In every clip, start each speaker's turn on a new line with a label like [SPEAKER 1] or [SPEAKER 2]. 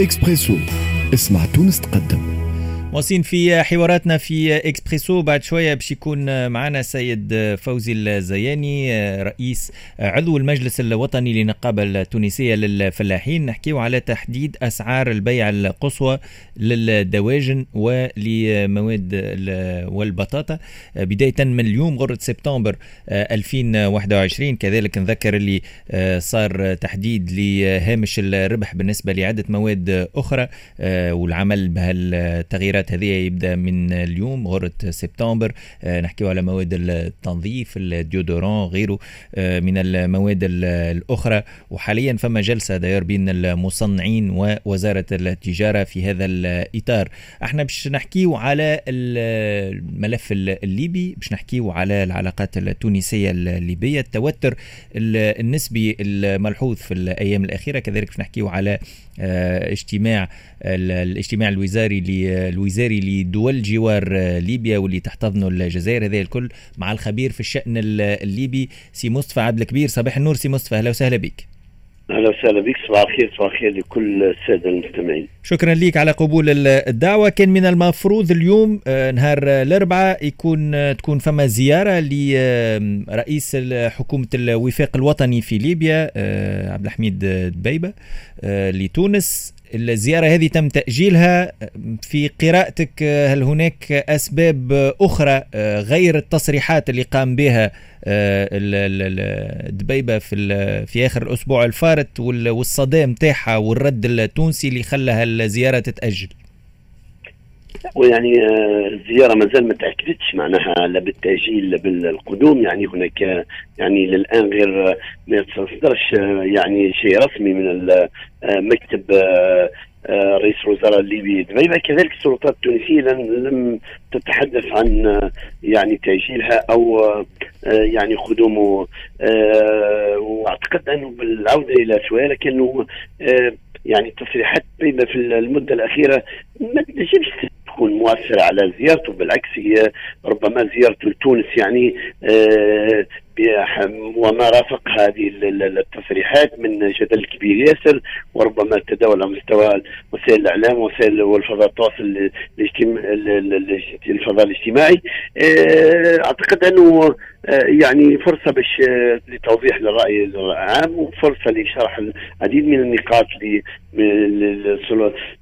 [SPEAKER 1] اكسبريسو اسمع تونس تقدم.
[SPEAKER 2] واصلين في حواراتنا في إكسبريسو. بعد شوية باش يكون معنا السيد فوزي الزياني رئيس عضو المجلس الوطني للنقابه التونسية للفلاحين. نحكيو على تحديد أسعار البيع القصوى للدواجن ولمواد والبطاطا. بداية من اليوم غرة سبتمبر 2021 كذلك نذكر اللي صار تحديد لهامش الربح بالنسبة لعدة مواد أخرى والعمل بهالتغييرات الحلقات هذه يبدأ من اليوم غرة سبتمبر. آه، نحكيو على مواد التنظيف الديودورون غيره آه، من المواد الأخرى. وحاليا فما جلسة داير بين المصنعين ووزارة التجارة في هذا الإطار. أحنا باش نحكيو على الملف الليبي باش نحكيو على العلاقات التونسية الليبية. التوتر النسبي الملحوظ في الأيام الأخيرة كذلك باش نحكيو على اجتماع الاجتماع الوزاري الوزاري لدول جوار آه، ليبيا واللي تحتضنه الجزائر هذا الكل مع الخبير في الشأن الليبي سي مصطفى عبد الكبير. صباح النور سي مصطفى أهلا وسهلا بك.
[SPEAKER 3] أهلا وسهلا بك. صباح الخير صباح الخير لكل السادة المستمعين.
[SPEAKER 2] شكرا لك على قبول الدعوة. كان من المفروض اليوم آه، نهار الأربعاء يكون تكون فما زيارة لرئيس حكومة الوفاق الوطني في ليبيا عبد الحميد دبيبة لتونس. الزيارة هذه تم تأجيلها في قراءتك هل هناك أسباب أخرى غير التصريحات اللي قام بها الدبيبة في في آخر الأسبوع الفارط والصدام تاعها والرد التونسي اللي خلى الزيارة تتأجل؟
[SPEAKER 3] ويعني آه، الزيارة ما زال ما تأكدتش معناها لا بالتأجيل بالقدوم. يعني هناك يعني للآن غير ما تصدرش يعني شيء رسمي من مكتب آه، آه، رئيس الوزراء الليبي. دبيبة كذلك السلطات التونسية لم تتحدث عن يعني تأجيلها أو يعني قدومه وأعتقد أنه بالعودة إلى سؤالك انه يعني تصريحات دبيبة في المدة الأخيرة ما تنجمش تكون مؤثرة على زيارته بالعكس هي ربما زيارته لتونس يعني آه، وما رافق هذه التصريحات من جدل كبير ياسر وربما تداول على مستوى وسائل الإعلام وسائل والفضاء التواصل الفضاء الاجتماعي. آه، أعتقد أنه آه، يعني فرصة باش لتوضيح للرأي العام وفرصة لشرح العديد من النقاط في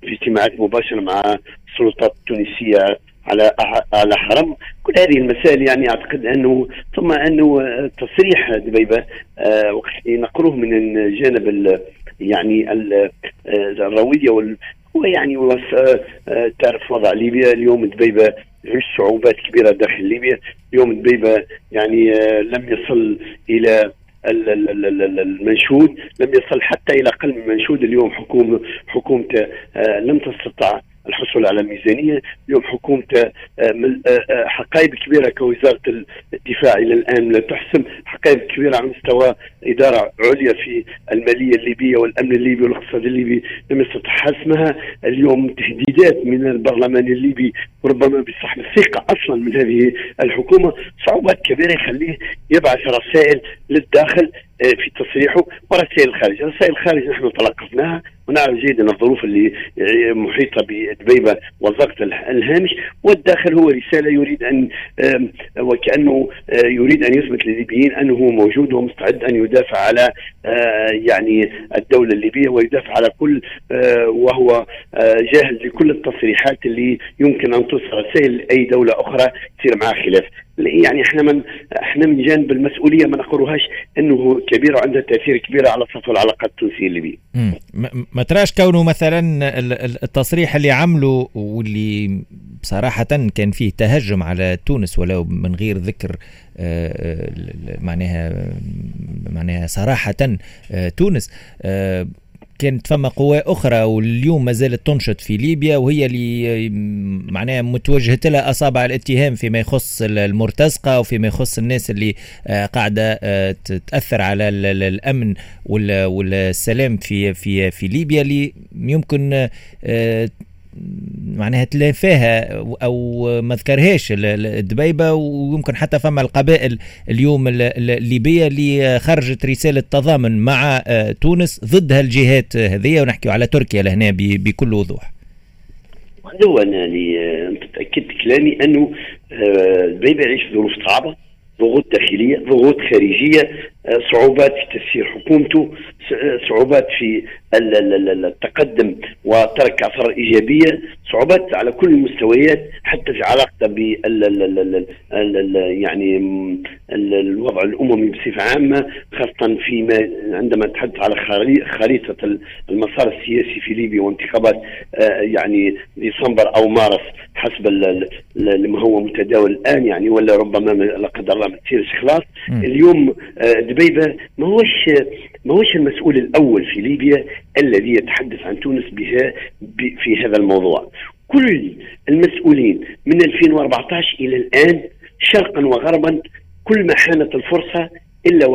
[SPEAKER 3] اجتماعات مباشرة مع السلطات التونسية على على حرم. كل هذه المسائل يعني أعتقد أنه ثم أنه تصريح دبيبة آه، وقت نقروه من الجانب يعني آه، الرويه هو يعني آه، تعرف وضع ليبيا. اليوم دبيبة يعيش صعوبات كبيرة داخل ليبيا. اليوم دبيبة يعني لم يصل إلى المنشود لم يصل حتى إلى قلب المنشود. اليوم حكومه حكومته لم تستطع الحصول على ميزانية. اليوم حكومته آه، آه، آه، حقائب كبيرة كوزارة الدفاع إلى الآن لا تحسم. حقائب كبيرة على مستوى إدارة عليا في المالية الليبية والأمن الليبي والاقتصاد الليبي لم يستطع حسمها. اليوم تهديدات من البرلمان الليبي ربما بسحب الثقه أصلا من هذه الحكومة. صعوبات كبيرة يخليه يبعث رسائل للداخل في تصريحه ورسائل الخارج، رسائل الخارج نحن تلقفناها ونعرف جيدا الظروف اللي محيطة بدبيبه والضغط الهامش والداخل هو رسالة يريد أن وكأنه آه، يريد أن يثبت للليبيين أنه موجود ومستعد أن يدافع على آه، يعني الدولة الليبية ويدافع على كل آه، وهو جاهز لكل التصريحات اللي يمكن أن توصل رسائل أي دولة أخرى يصير معها خلاف. يعني إحنا من إحنا من جانب المسؤولية ما نقولوهاش إنه كبيرة وعندها تأثير كبير على صف العلاقات التونسية الليبيه.
[SPEAKER 2] ما تراش كونه مثلا التصريح اللي عمله واللي بصراحة كان فيه تهجم على تونس ولو من غير ذكر آه، آه، معناها معناها صراحة آه، تونس كانت فما قوى أخرى واليوم ما زالت تنشط في ليبيا وهي اللي معناها متوجهة لها أصابع الاتهام فيما يخص المرتزقة وفيما يخص الناس اللي آه، قاعدة آه، تأثر على الأمن والسلام في في في ليبيا اللي يمكن آه، معناها تلافاها أو ما ذكرهاش الدبيبة ويمكن حتى فما القبائل اليوم الليبية اللي خرجت رسالة تضامن مع تونس ضد هالجهات هذه ونحكي على تركيا لهنا بكل وضوح.
[SPEAKER 3] هو أنا اللي تاكدت كلامي أنه الدبيبة يعيش ظروف صعبة ضغوط داخلية ضغوط خارجية صعوبات في تسيير حكومته صعوبات في التقدم وترك اثار ايجابيه صعوبات على كل المستويات حتى في علاقته بال يعني الوضع الاممي بصفه عامه خاصه فيما عندما نتحدث على خريطه المسار السياسي في ليبيا وانتخابات يعني ديسمبر أو مارس حسب ما هو متداول الان يعني ولا ربما لا قدر الله ما تصيرش خلاص اليوم دبيبه ما هوش ما هوش المسؤول الأول في ليبيا الذي يتحدث عن تونس بها في هذا الموضوع. كل المسؤولين من 2014 إلى الآن شرقا وغربا كل ما حانت الفرصة إلا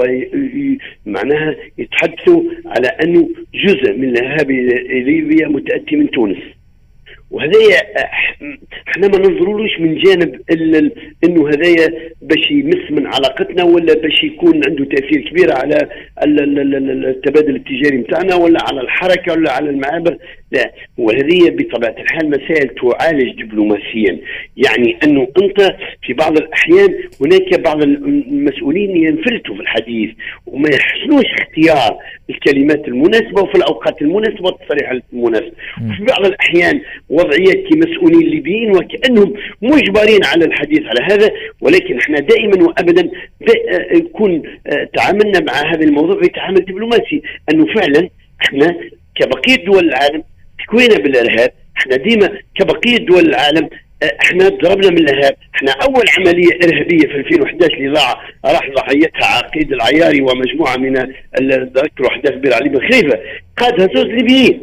[SPEAKER 3] معناها يتحدثوا على أنه جزء من لهاب ليبيا متأتي من تونس. وهذايا إحنا ما ننظرولوش من جانب انه هذايا باش يمس من علاقتنا ولا باش يكون عنده تأثير كبير على التبادل التجاري نتاعنا ولا على الحركة ولا على المعابر. لا وهذه بطبيعة الحال مسائل تعالج دبلوماسيا. يعني أنه أنت في بعض الأحيان هناك بعض المسؤولين ينفلتوا في الحديث وما يحسنوش اختيار. الكلمات المناسبة وفي الأوقات المناسبة والتصريحات المناسبه وفي بعض الأحيان وضعيات كمسؤولين ليبيين وكأنهم مجبرين على الحديث على هذا ولكن إحنا دائما وابدا يكون تعاملنا مع هذا الموضوع بتعامل دبلوماسي. أنه فعلا إحنا كبقية دول العالم تكوينا بالإرهاب إحنا ديما كبقية دول العالم إحنا ضربنا من الارهاب، إحنا أول عملية إرهابية في 2011 اللي ضاع راح ضحيتها عقيد العياري ومجموعة من ذكروا احداث بير علي بن خليفة. قادها زوز ليبيين.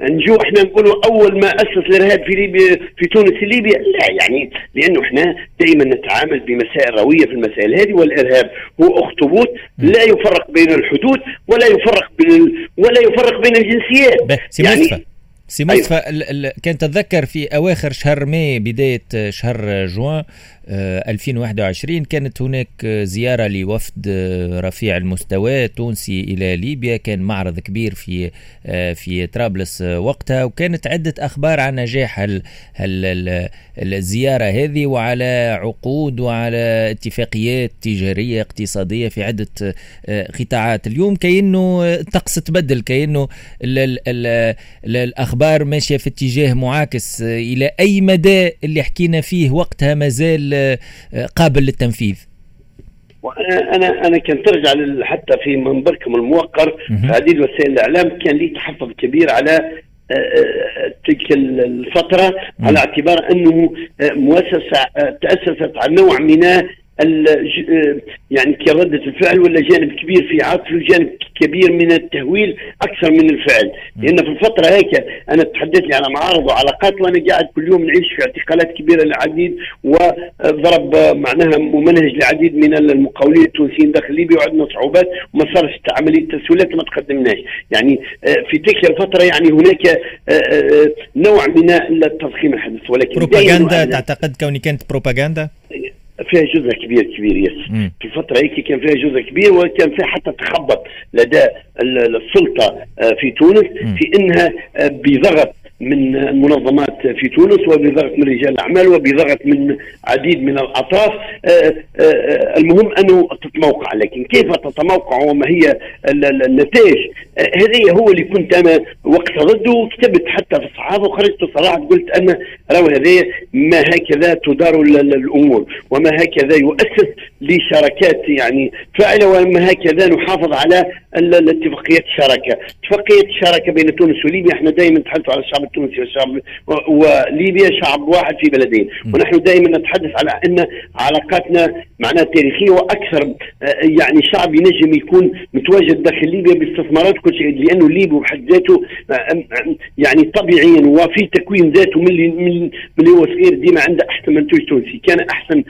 [SPEAKER 3] نجو إحنا نقولوا أول ما أسس الإرهاب في ليبيا في تونس ليبيا. لا يعني لأنه إحنا دائما نتعامل بمسائل روية في المسائل هذه والإرهاب. هو اخطبوط لا يفرق بين الحدود ولا يفرق بين ولا يفرق بين الجنسيات.
[SPEAKER 2] يعني سي مصطفى أيوة. كان تتذكر في أواخر شهر ماي بداية شهر جوان 2021 كانت هناك زيارة لوفد رفيع المستوى تونسي إلى ليبيا كان معرض كبير في في طرابلس وقتها وكانت عدة أخبار عن نجاح الزيارة هذه وعلى عقود وعلى اتفاقيات تجارية اقتصادية في عدة قطاعات اليوم كأنه الطقس تبدل كأنه الأخبار ماشية في اتجاه معاكس إلى أي مدى اللي حكينا فيه وقتها مازال قابل للتنفيذ؟
[SPEAKER 3] أنا أنا كان ترجع حتى في منبركم الموقر عديد وسائل الإعلام كان لي تحفظ كبير على آه، آه، تلك الفترة على اعتبار أنه مؤسسة آه، تأسست على نوع من يعني كردة الفعل ولا جانب كبير في عطف وجانب كبير من التهويل أكثر من الفعل. لأن في الفترة هيك أنا تحدث لي على معارض وعلاقات وأنا قاعد كل يوم نعيش في اعتقالات كبيرة للعديد وضرب معناها ممنهج لعديد من المقاولين التونسيين داخل ليبيا وعندنا صعوبات وما صارش عمليه تسويلات ما تقدمناش. يعني آه، في تلك الفترة يعني هناك آه، آه، نوع من التضخيم الحدث
[SPEAKER 2] ولكن بروباغندا تعتقد كوني كانت بروباغندا؟
[SPEAKER 3] فيها جزء كبير كبير يس. في الفترة هيك كان فيها جزء كبير وكان فيها حتى تخبط لدى السلطة آه، في تونس في إنها آه، بضغط من المنظمات في تونس وبضغط من رجال الأعمال وبضغط من عديد من الأطراف. آه، المهم أنه تتموقع. لكن كيف تتموقع وما هي النتائج؟ هذه هو اللي كنت أنا وقتها ضده وكتبت حتى في الصحافة وخرجت صراحة قلت أنا راهو هذه ما هكذا تدار الأمور وما هكذا يؤسس لشراكات يعني فاعله وما هكذا نحافظ على الاتفاقيات الشراكة، اتفاقية الشراكة بين تونس وليبيا إحنا دائما نتحدث على الشعب التونسي والشعب وليبيا شعب واحد في بلدين، ونحن دائما نتحدث على أن علاقاتنا معناها تاريخية وأكثر يعني شعب ينجم يكون متواجد داخل ليبيا باستثمارات كل شيء لأنه ليبيا بحد ذاته يعني طبيعيا وفي تكوين ذاته من اللي من اللي صغير ديما عنده أحسن منتوج تونسي. كان أحسن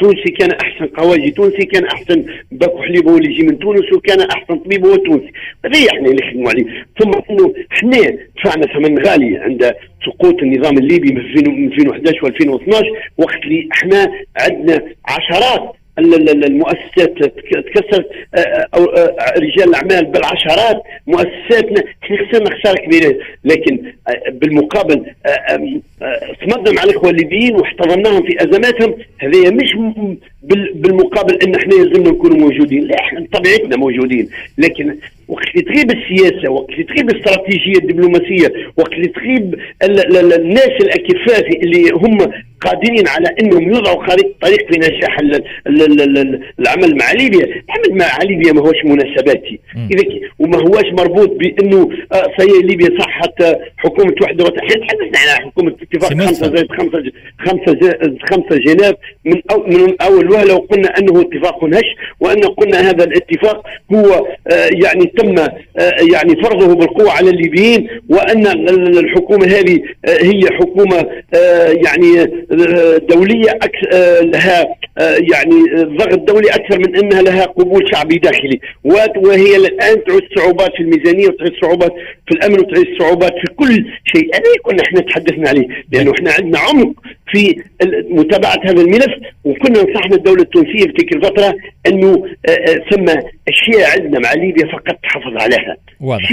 [SPEAKER 3] تونسي كان أحسن قواجي تونسي كان أحسن باكو حليب هو اللي يجي من تونس وكان أحسن طبيب هو تونسي. هذا إحنا اللي نخدموا عليه. ثم إنه إحنا دفعنا ثمن غالي عند سقوط النظام الليبي من 2011 و2012 وقت اللي إحنا عندنا عشرات المؤسسات تكسرت آه، آه، أو آه، رجال الأعمال بالعشرات مؤسساتنا خسرنا خساره كبيرة. لكن بالمقابل صمدنا مع الإخوة الليبيين واحتضناهم في أزماتهم. هذه مش بالمقابل أن إحنا لازمنا نكونوا موجودين. لا إحنا بطبيعتنا موجودين. لكن وقت اللي تغيب السياسة وقت اللي تغيب الاستراتيجية الدبلوماسية وقت اللي تغيب الناس الأكفاء اللي هم قادرين على إنهم يوضعوا خريطه طريق في نجاح العمل مع ليبيا، العمل مع ليبيا ما هوش مناسباتي، إذا وما هوش مربوط بإنه آه صحيح ليبيا صحت حكومة وحده وتحديد تحدثنا عن حكومة اتفاق خمسة زائد خمسة خمسة خمسة جناب. من أو من اول وهله وقلنا أنه اتفاق هش وأن قلنا هذا الاتفاق هو آه يعني تم آه يعني فرضه بالقوة على الليبيين وأن الحكومة هذه آه هي حكومة آه يعني دولية لها يعني ضغط دولي أكثر من أنها لها قبول شعبي داخلي. وهي الآن تعيش صعوبات في الميزانية وتعيش صعوبات في الأمن وتعيش صعوبات في كل شيء. هذا كنا إحنا تحدثنا عليه لأنه إحنا عندنا عمق في متابعة هذا الملف وكنا نصحنا الدولة التونسية في تلك الفترة أنه ثم أشياء عندنا مع ليبيا فقط تحافظ عليها.
[SPEAKER 2] واضح.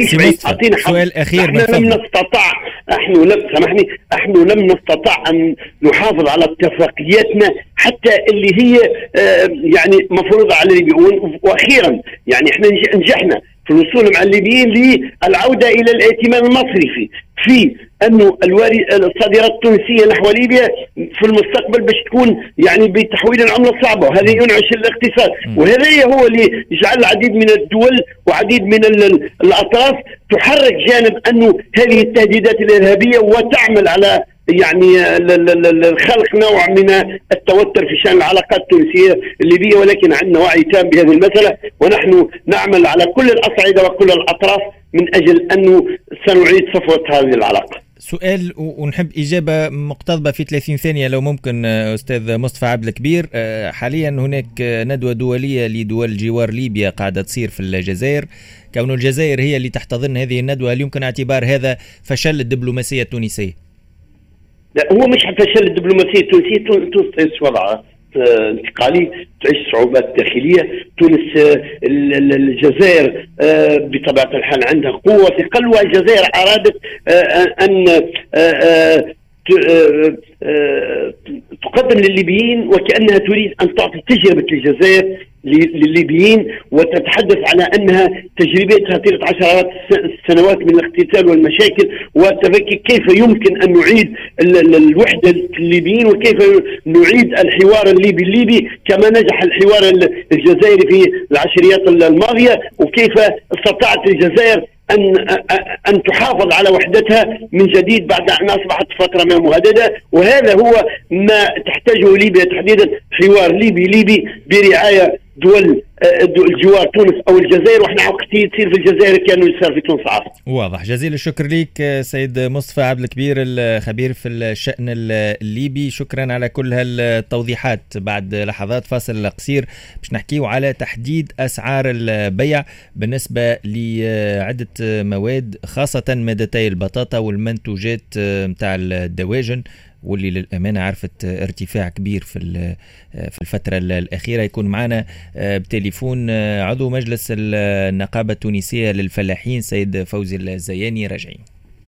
[SPEAKER 2] سؤال أخير
[SPEAKER 3] إحنا لم نستطع إحنا لم سامحني إحنا لم نستطع أن نحافظ على اتفاقياتنا حتى اللي هي آه يعني مفروضة على ليبيا وأخيرا يعني إحنا نجحنا. في الوصول مع الليبيين للعودة إلى الائتمان المصرفي في أنه الصادرات التونسية نحو ليبيا في المستقبل باش تكون يعني بتحويل العملة الصعبة. وهذا ينعش الاقتصاد. وهذا هو اللي يجعل العديد من الدول وعديد من الأطراف تحرك جانب أنه هذه التهديدات الإرهابية وتعمل على يعني خلق نوع من التوتر في شان العلاقات التونسية الليبية ولكن عندنا وعي تام بهذه المسألة ونحن نعمل على كل الأصعدة وكل الأطراف من أجل انه سنعيد صفوة هذه العلاقة.
[SPEAKER 2] سؤال ونحب إجابة مقتضبة في 30 ثانية لو ممكن أستاذ مصطفى عبد الكبير حاليا هناك ندوة دولية لدول جوار ليبيا قاعدة تصير في الجزائر كون الجزائر هي اللي تحتضن هذه الندوة هل يمكن اعتبار هذا فشل الدبلوماسية التونسية؟
[SPEAKER 3] لا هو مش فشل الدبلوماسية التونسية تونس تعيش وضعها انتقالي تعيش صعوبات داخلية تونس آه، الجزائر آه، بطبيعة الحال عندها قوة ثقل والجزائر أرادت آه، أن تقدم للليبيين وكأنها تريد أن تعطي تجربة الجزائر للليبيين وتتحدث على أنها تجربتها طيله عشرات السنوات من الاقتتال والمشاكل وتفكر كيف يمكن أن نعيد الوحدة الليبيين وكيف نعيد الحوار الليبي الليبي كما نجح الحوار الجزائري في العشريات الماضية؟ وكيف استطاعت الجزائر ان أن تحافظ على وحدتها من جديد بعد أن أصبحت فترة ما مهددة؟ وهذا هو ما تحتاجه ليبيا تحديدا حوار ليبي ليبي برعاية دول الجوار تونس أو الجزائر وإحنا وقت تصير في الجزائر كانوا يصير في تونس عاصم.
[SPEAKER 2] واضح. جزيل الشكر لك سيد مصطفى عبد الكبير الخبير في الشأن الليبي. شكرا على كل هالتوضيحات. بعد لحظات فاصل قصير باش نحكيو على تحديد أسعار البيع بالنسبة لعدة مواد خاصة مادتي البطاطا والمنتوجات نتاع الدواجن. واللي للأمانة عرفت ارتفاع كبير في في الفترة الأخيرة. يكون معنا آه، بتليفون آه، عضو مجلس النقابة التونسية للفلاحين سيد فوزي الزياني. راجعين.